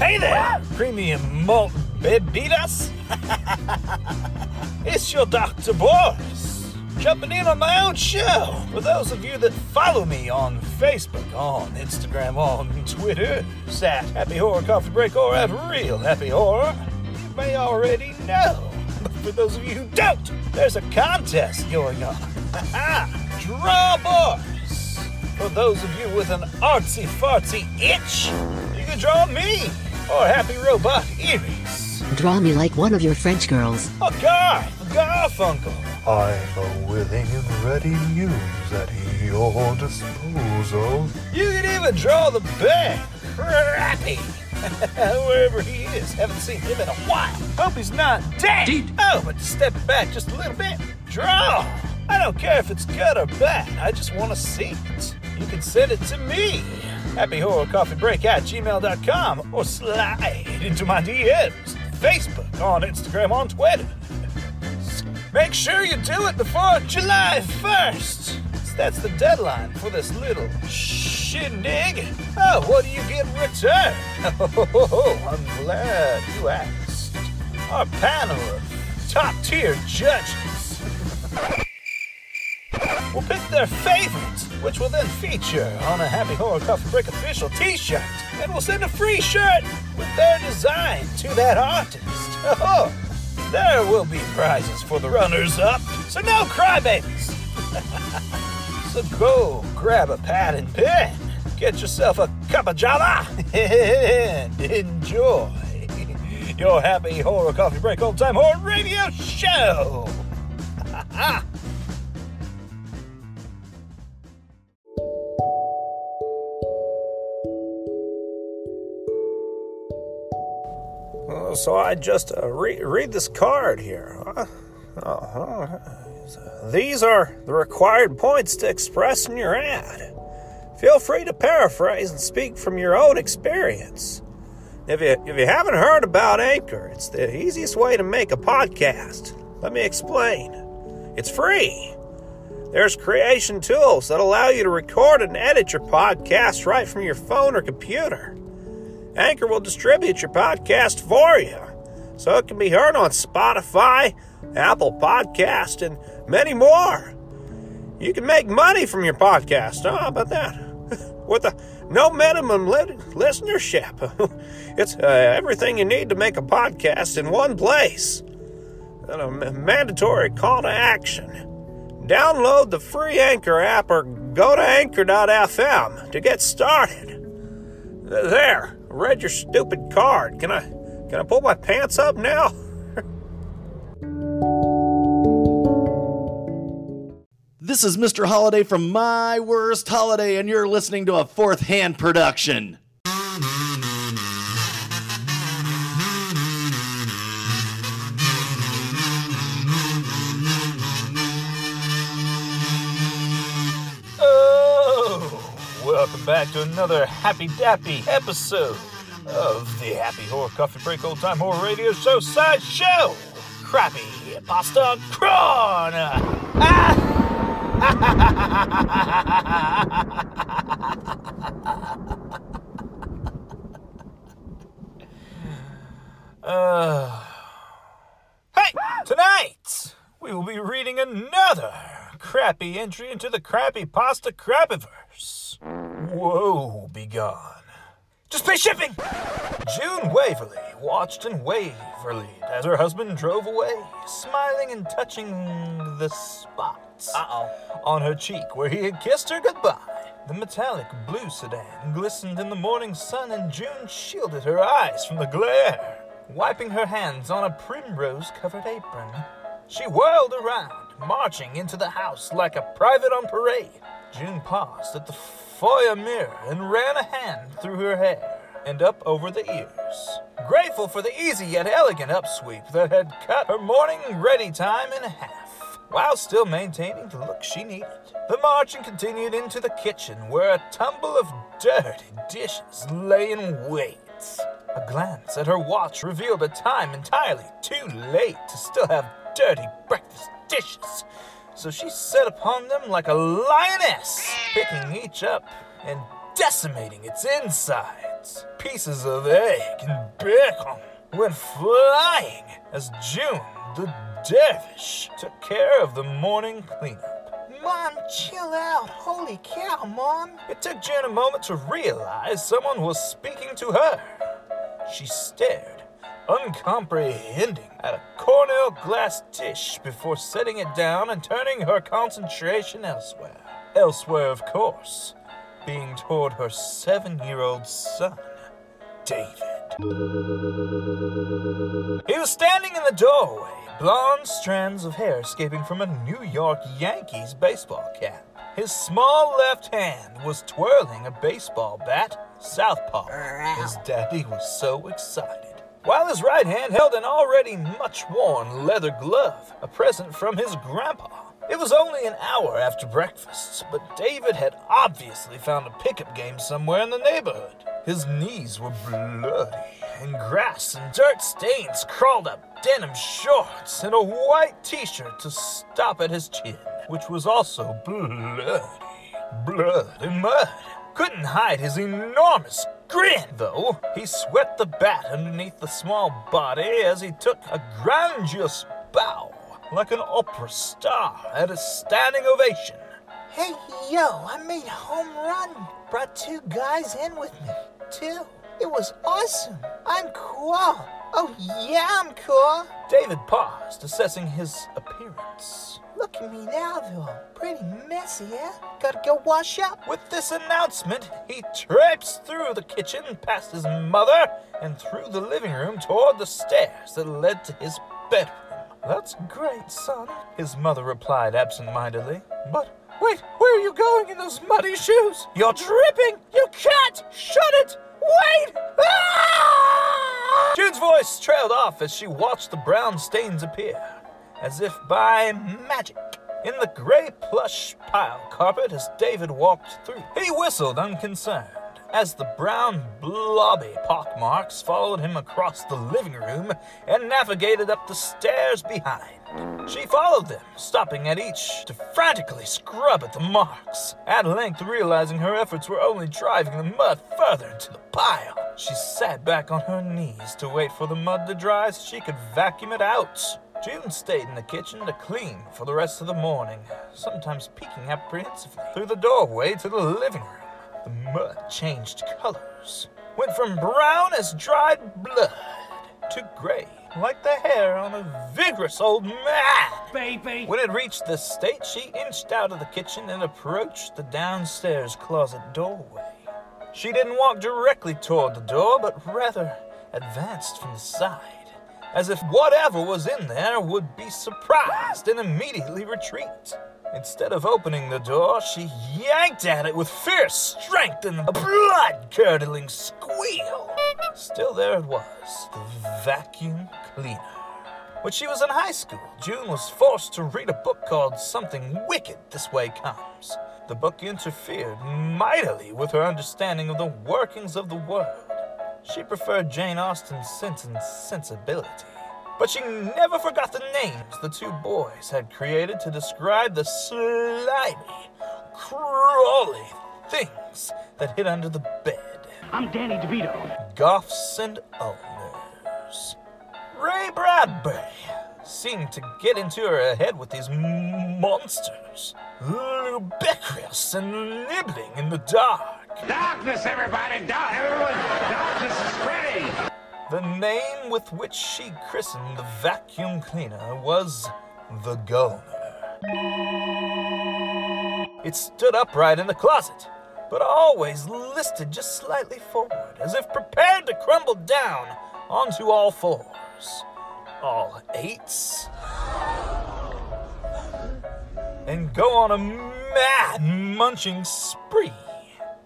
Hey there, premium malt bebidas. it's your Dr. Boris, jumping in on my own show. For those of you that follow me on Facebook, on Instagram, on Twitter, at Happy Horror Coffee Break or at Real Happy Horror, you may already know. But for those of you who don't, there's a contest going on. Draw Boris. For those of you with an artsy fartsy itch, you can draw me or Happy Robot Eries. Draw me like one of your French girls. A guy, Garfunkel. I'm a willing and ready muse at your disposal. You can even draw the band. Crappy. Wherever he is. Haven't seen him in a while. Hope he's not dead. Oh, but to step back just a little bit. Draw. I don't care if it's good or bad. I just want to see it. You can send it to me. Happy Horror Coffee Break at gmail.com or slide into my DMs. Facebook, on Instagram, on Twitter. Make sure you do it before July 1st. That's the deadline for this little shindig. Oh, what do you get in return? Oh, I'm glad you asked. Our panel of top tier judges will pick their favorites, which will then feature on a Happy Horror Coffee Break official t shirt. And we'll send a free shirt with their design to that artist. Oh, there will be prizes for the runners up, so no crybabies. so go grab a pad and pen, get yourself a cup of java, and enjoy your Happy Horror Coffee Break Old Time Horror Radio Show. Uh, so I just uh, re- read this card here. Uh, uh, these are the required points to express in your ad. Feel free to paraphrase and speak from your own experience. If you, if you haven't heard about Anchor, it's the easiest way to make a podcast. Let me explain. It's free. There's creation tools that allow you to record and edit your podcast right from your phone or computer. Anchor will distribute your podcast for you, so it can be heard on Spotify, Apple Podcast, and many more. You can make money from your podcast. Oh, how about that? With a no minimum li- listenership. it's uh, everything you need to make a podcast in one place. And a mandatory call to action. Download the free Anchor app or go to anchor.fm to get started. There, read your stupid card. Can I can I pull my pants up now? This is Mr. Holiday from My Worst Holiday, and you're listening to a fourth hand production. Welcome back to another happy dappy episode of the Happy Horror Coffee Break Old Time Horror Radio Show Side Show. Crappy pasta corona. Uh, hey, tonight we will be reading another crappy entry into the crappy pasta crappiverse. Whoa, be gone. Just pay shipping! June Waverly watched and waverly as her husband drove away, smiling and touching the spots on her cheek where he had kissed her goodbye. The metallic blue sedan glistened in the morning sun, and June shielded her eyes from the glare, wiping her hands on a primrose covered apron. She whirled around, marching into the house like a private on parade. June paused at the foyer mirror and ran a hand through her hair and up over the ears. Grateful for the easy yet elegant upsweep that had cut her morning ready time in half, while still maintaining the look she needed. The marching continued into the kitchen where a tumble of dirty dishes lay in wait. A glance at her watch revealed a time entirely too late to still have dirty breakfast dishes. So she set upon them like a lioness, picking each up and decimating its insides. pieces of egg, and bacon went flying as June, the dervish, took care of the morning cleanup. Mom, chill out. Holy cow, Mom. It took June a moment to realize someone was speaking to her. She stared, uncomprehending, at a Cornell glass dish before setting it down and turning her concentration elsewhere. Elsewhere, of course, being toward her seven year old son, David. He was standing in the doorway, blonde strands of hair escaping from a New York Yankees baseball cap. His small left hand was twirling a baseball bat southpaw. His daddy was so excited. While his right hand held an already much worn leather glove, a present from his grandpa. It was only an hour after breakfast, but David had obviously found a pickup game somewhere in the neighborhood. His knees were bloody, and grass and dirt stains crawled up denim shorts and a white t shirt to stop at his chin, which was also bloody. Blood and mud. Couldn't hide his enormous grin, though. He swept the bat underneath the small body as he took a grandiose bow, like an opera star at a standing ovation. Hey, yo, I made home run. Brought two guys in with me. Two. It was awesome. I'm cool. Oh, yeah, I'm cool. David paused, assessing his appearance. Look at me now, though. Pretty messy, yeah? Gotta go wash up. With this announcement, he trips through the kitchen, past his mother, and through the living room toward the stairs that led to his bedroom. That's great, son, his mother replied absent-mindedly. But wait, where are you going in those muddy shoes? You're dripping! You can't! Shut it! Wait! Ah! June's voice trailed off as she watched the brown stains appear, as if by magic. In the gray plush pile carpet as David walked through, he whistled unconcerned as the brown blobby pockmarks followed him across the living room and navigated up the stairs behind. She followed them, stopping at each to frantically scrub at the marks, at length realizing her efforts were only driving the mud further into the pile. She sat back on her knees to wait for the mud to dry so she could vacuum it out. June stayed in the kitchen to clean for the rest of the morning, sometimes peeking apprehensively through the doorway to the living room. The mud changed colors, went from brown as dried blood to gray, like the hair on a vigorous old man. Baby! When it reached this state, she inched out of the kitchen and approached the downstairs closet doorway. She didn't walk directly toward the door, but rather advanced from the side, as if whatever was in there would be surprised and immediately retreat. Instead of opening the door, she yanked at it with fierce strength and a blood curdling squeal. Still, there it was the vacuum cleaner. When she was in high school, June was forced to read a book called Something Wicked This Way Comes. The book interfered mightily with her understanding of the workings of the world. She preferred Jane Austen's Sense and Sensibility. But she never forgot the names the two boys had created to describe the slimy, crawly things that hid under the bed. I'm Danny DeVito. Goths and owners. Ray Bradbury seemed to get into her head with these monsters. Lubicrious and nibbling in the dark. Darkness, everybody! Dark, everyone! Darkness is spreading! The name with which she christened the vacuum cleaner was the Goner. It stood upright in the closet, but always listed just slightly forward, as if prepared to crumble down onto all fours. All eights. And go on a mad munching spree.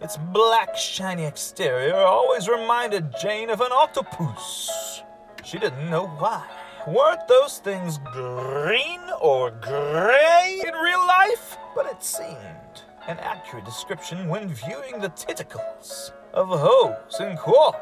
Its black, shiny exterior always reminded Jane of an octopus. She didn't know why. Weren't those things green or gray in real life? But it seemed an accurate description when viewing the tentacles of hose and cord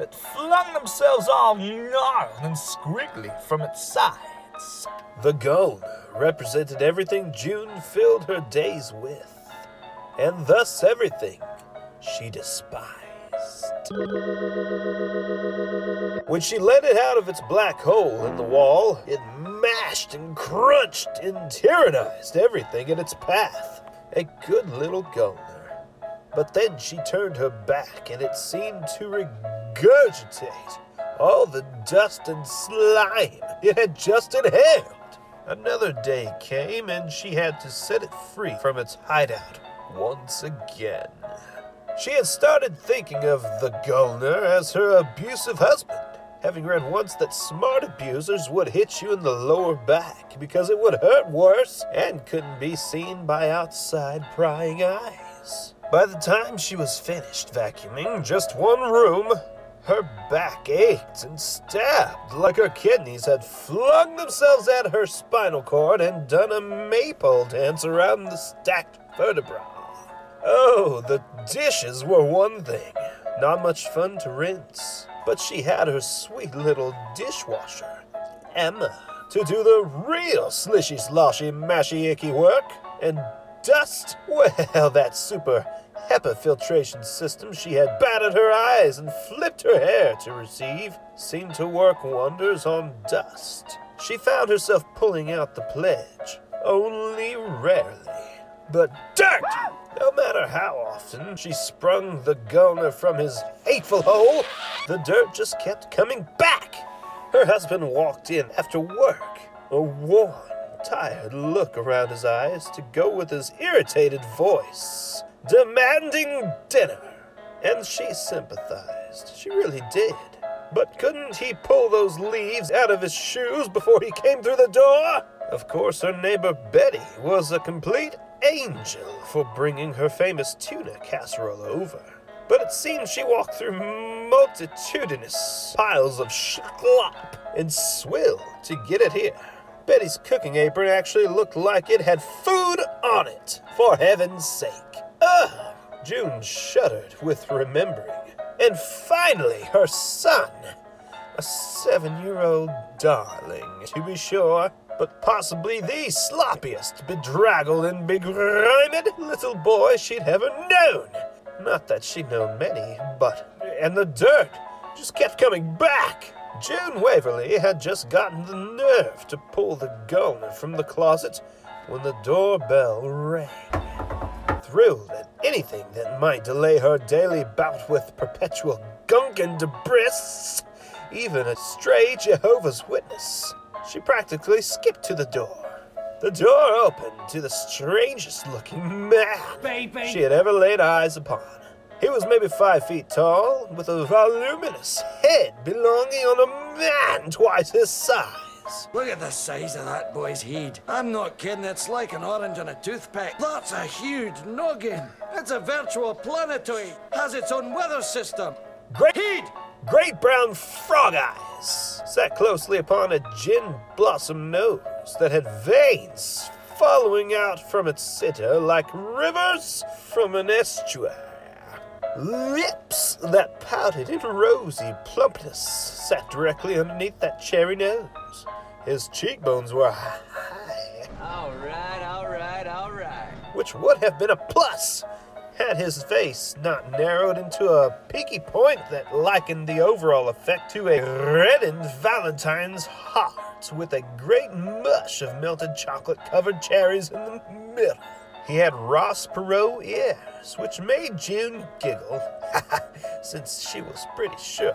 that flung themselves all gnarled and squiggly from its sides. The gold represented everything June filled her days with, and thus everything she despised. When she let it out of its black hole in the wall, it mashed and crunched and tyrannized everything in its path. A good little Gulner. But then she turned her back and it seemed to regurgitate all the dust and slime it had just inhaled. Another day came and she had to set it free from its hideout once again. She had started thinking of the Gulner as her abusive husband, having read once that smart abusers would hit you in the lower back because it would hurt worse and couldn't be seen by outside prying eyes. By the time she was finished vacuuming just one room, her back ached and stabbed like her kidneys had flung themselves at her spinal cord and done a maypole dance around the stacked vertebrae. Oh, the dishes were one thing. Not much fun to rinse. But she had her sweet little dishwasher, Emma, to do the real slishy sloshy mashy icky work. And dust, well, that super HEPA filtration system she had batted her eyes and flipped her hair to receive seemed to work wonders on dust. She found herself pulling out the pledge, only rarely. But dirt! No matter how often she sprung the Gulner from his hateful hole, the dirt just kept coming back. Her husband walked in after work, a worn, tired look around his eyes to go with his irritated voice, demanding dinner. And she sympathized. She really did. But couldn't he pull those leaves out of his shoes before he came through the door? Of course, her neighbor Betty was a complete angel for bringing her famous tuna casserole over. But it seems she walked through multitudinous piles of schlop and swill to get it here. Betty's cooking apron actually looked like it had food on it, for heaven's sake. Ugh! June shuddered with remembering. And finally, her son. A seven year old darling, to be sure, but possibly the sloppiest, bedraggled, and begrimed little boy she'd ever known. Not that she'd known many, but. And the dirt just kept coming back. June Waverly had just gotten the nerve to pull the Gulner from the closet when the doorbell rang. Thrilled at anything that might delay her daily bout with perpetual gunk and debris, even a stray Jehovah's Witness, she practically skipped to the door. The door opened to the strangest looking man she had ever laid eyes upon. He was maybe five feet tall, with a voluminous head belonging on a man twice his size. Look at the size of that boy's head. I'm not kidding, it's like an orange on a toothpick. That's a huge noggin. It's a virtual planetoid. Has its own weather system. Great head! Great brown frog eyes sat closely upon a gin blossom nose that had veins following out from its center like rivers from an estuary. Lips that pouted in rosy plumpness sat directly underneath that cherry nose. His cheekbones were high, All right, all right, all right. which would have been a plus had his face not narrowed into a peaky point that likened the overall effect to a reddened Valentine's heart with a great mush of melted chocolate covered cherries in the middle. He had Ross Perot ears, which made June giggle, since she was pretty sure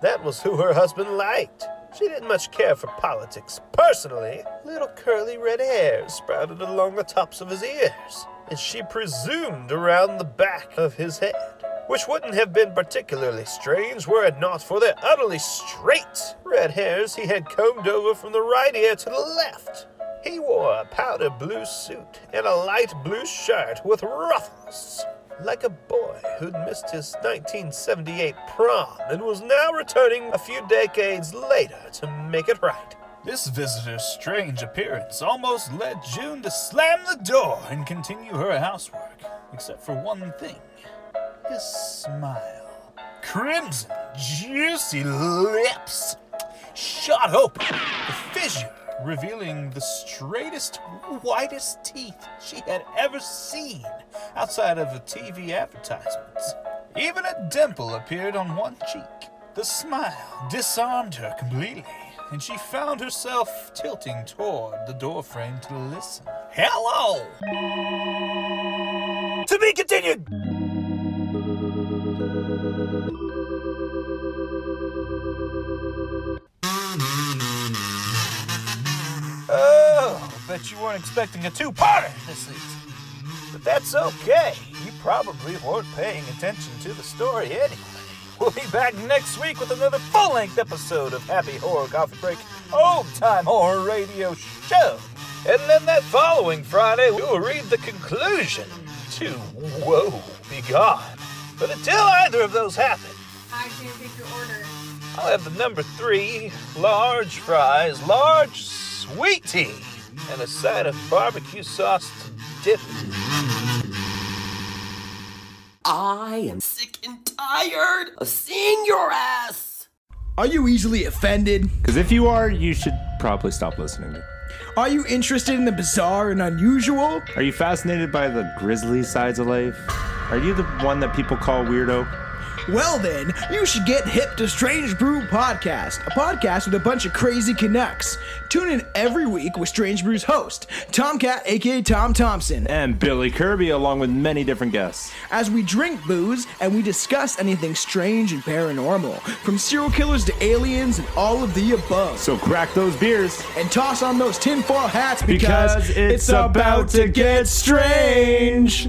that was who her husband liked. She didn't much care for politics personally. Little curly red hairs sprouted along the tops of his ears, and she presumed around the back of his head, which wouldn't have been particularly strange were it not for the utterly straight red hairs he had combed over from the right ear to the left. He wore a powder blue suit and a light blue shirt with ruffles, like a boy who'd missed his 1978 prom and was now returning a few decades later to make it right. This visitor's strange appearance almost led June to slam the door and continue her housework, except for one thing his smile. Crimson, juicy lips shot open, the fissure revealing the straightest, whitest teeth she had ever seen outside of the TV advertisements. Even a dimple appeared on one cheek. The smile disarmed her completely, and she found herself tilting toward the doorframe to listen. Hello! To be continued! Bet you weren't expecting a two-parter this season. But that's okay. You probably weren't paying attention to the story anyway. We'll be back next week with another full-length episode of Happy Horror Coffee Break Old Time Horror Radio Show. And then that following Friday, we will read the conclusion to Whoa, Be Gone. But until either of those happen, I can't take your order. I'll have the number three large fries, large sweet tea, and a side of barbecue sauce to dip it. I am sick and tired of seeing your ass. Are you easily offended? Because if you are, you should probably stop listening. Are you interested in the bizarre and unusual? Are you fascinated by the grisly sides of life? Are you the one that people call weirdo? Well, then, you should get hip to Strange Brew Podcast, a podcast with a bunch of crazy Canucks. Tune in every week with Strange Brew's host, Tomcat, aka Tom Thompson, and Billy Kirby, along with many different guests. As we drink booze and we discuss anything strange and paranormal, from serial killers to aliens and all of the above. So crack those beers and toss on those tinfoil hats because, because it's, it's about to get strange.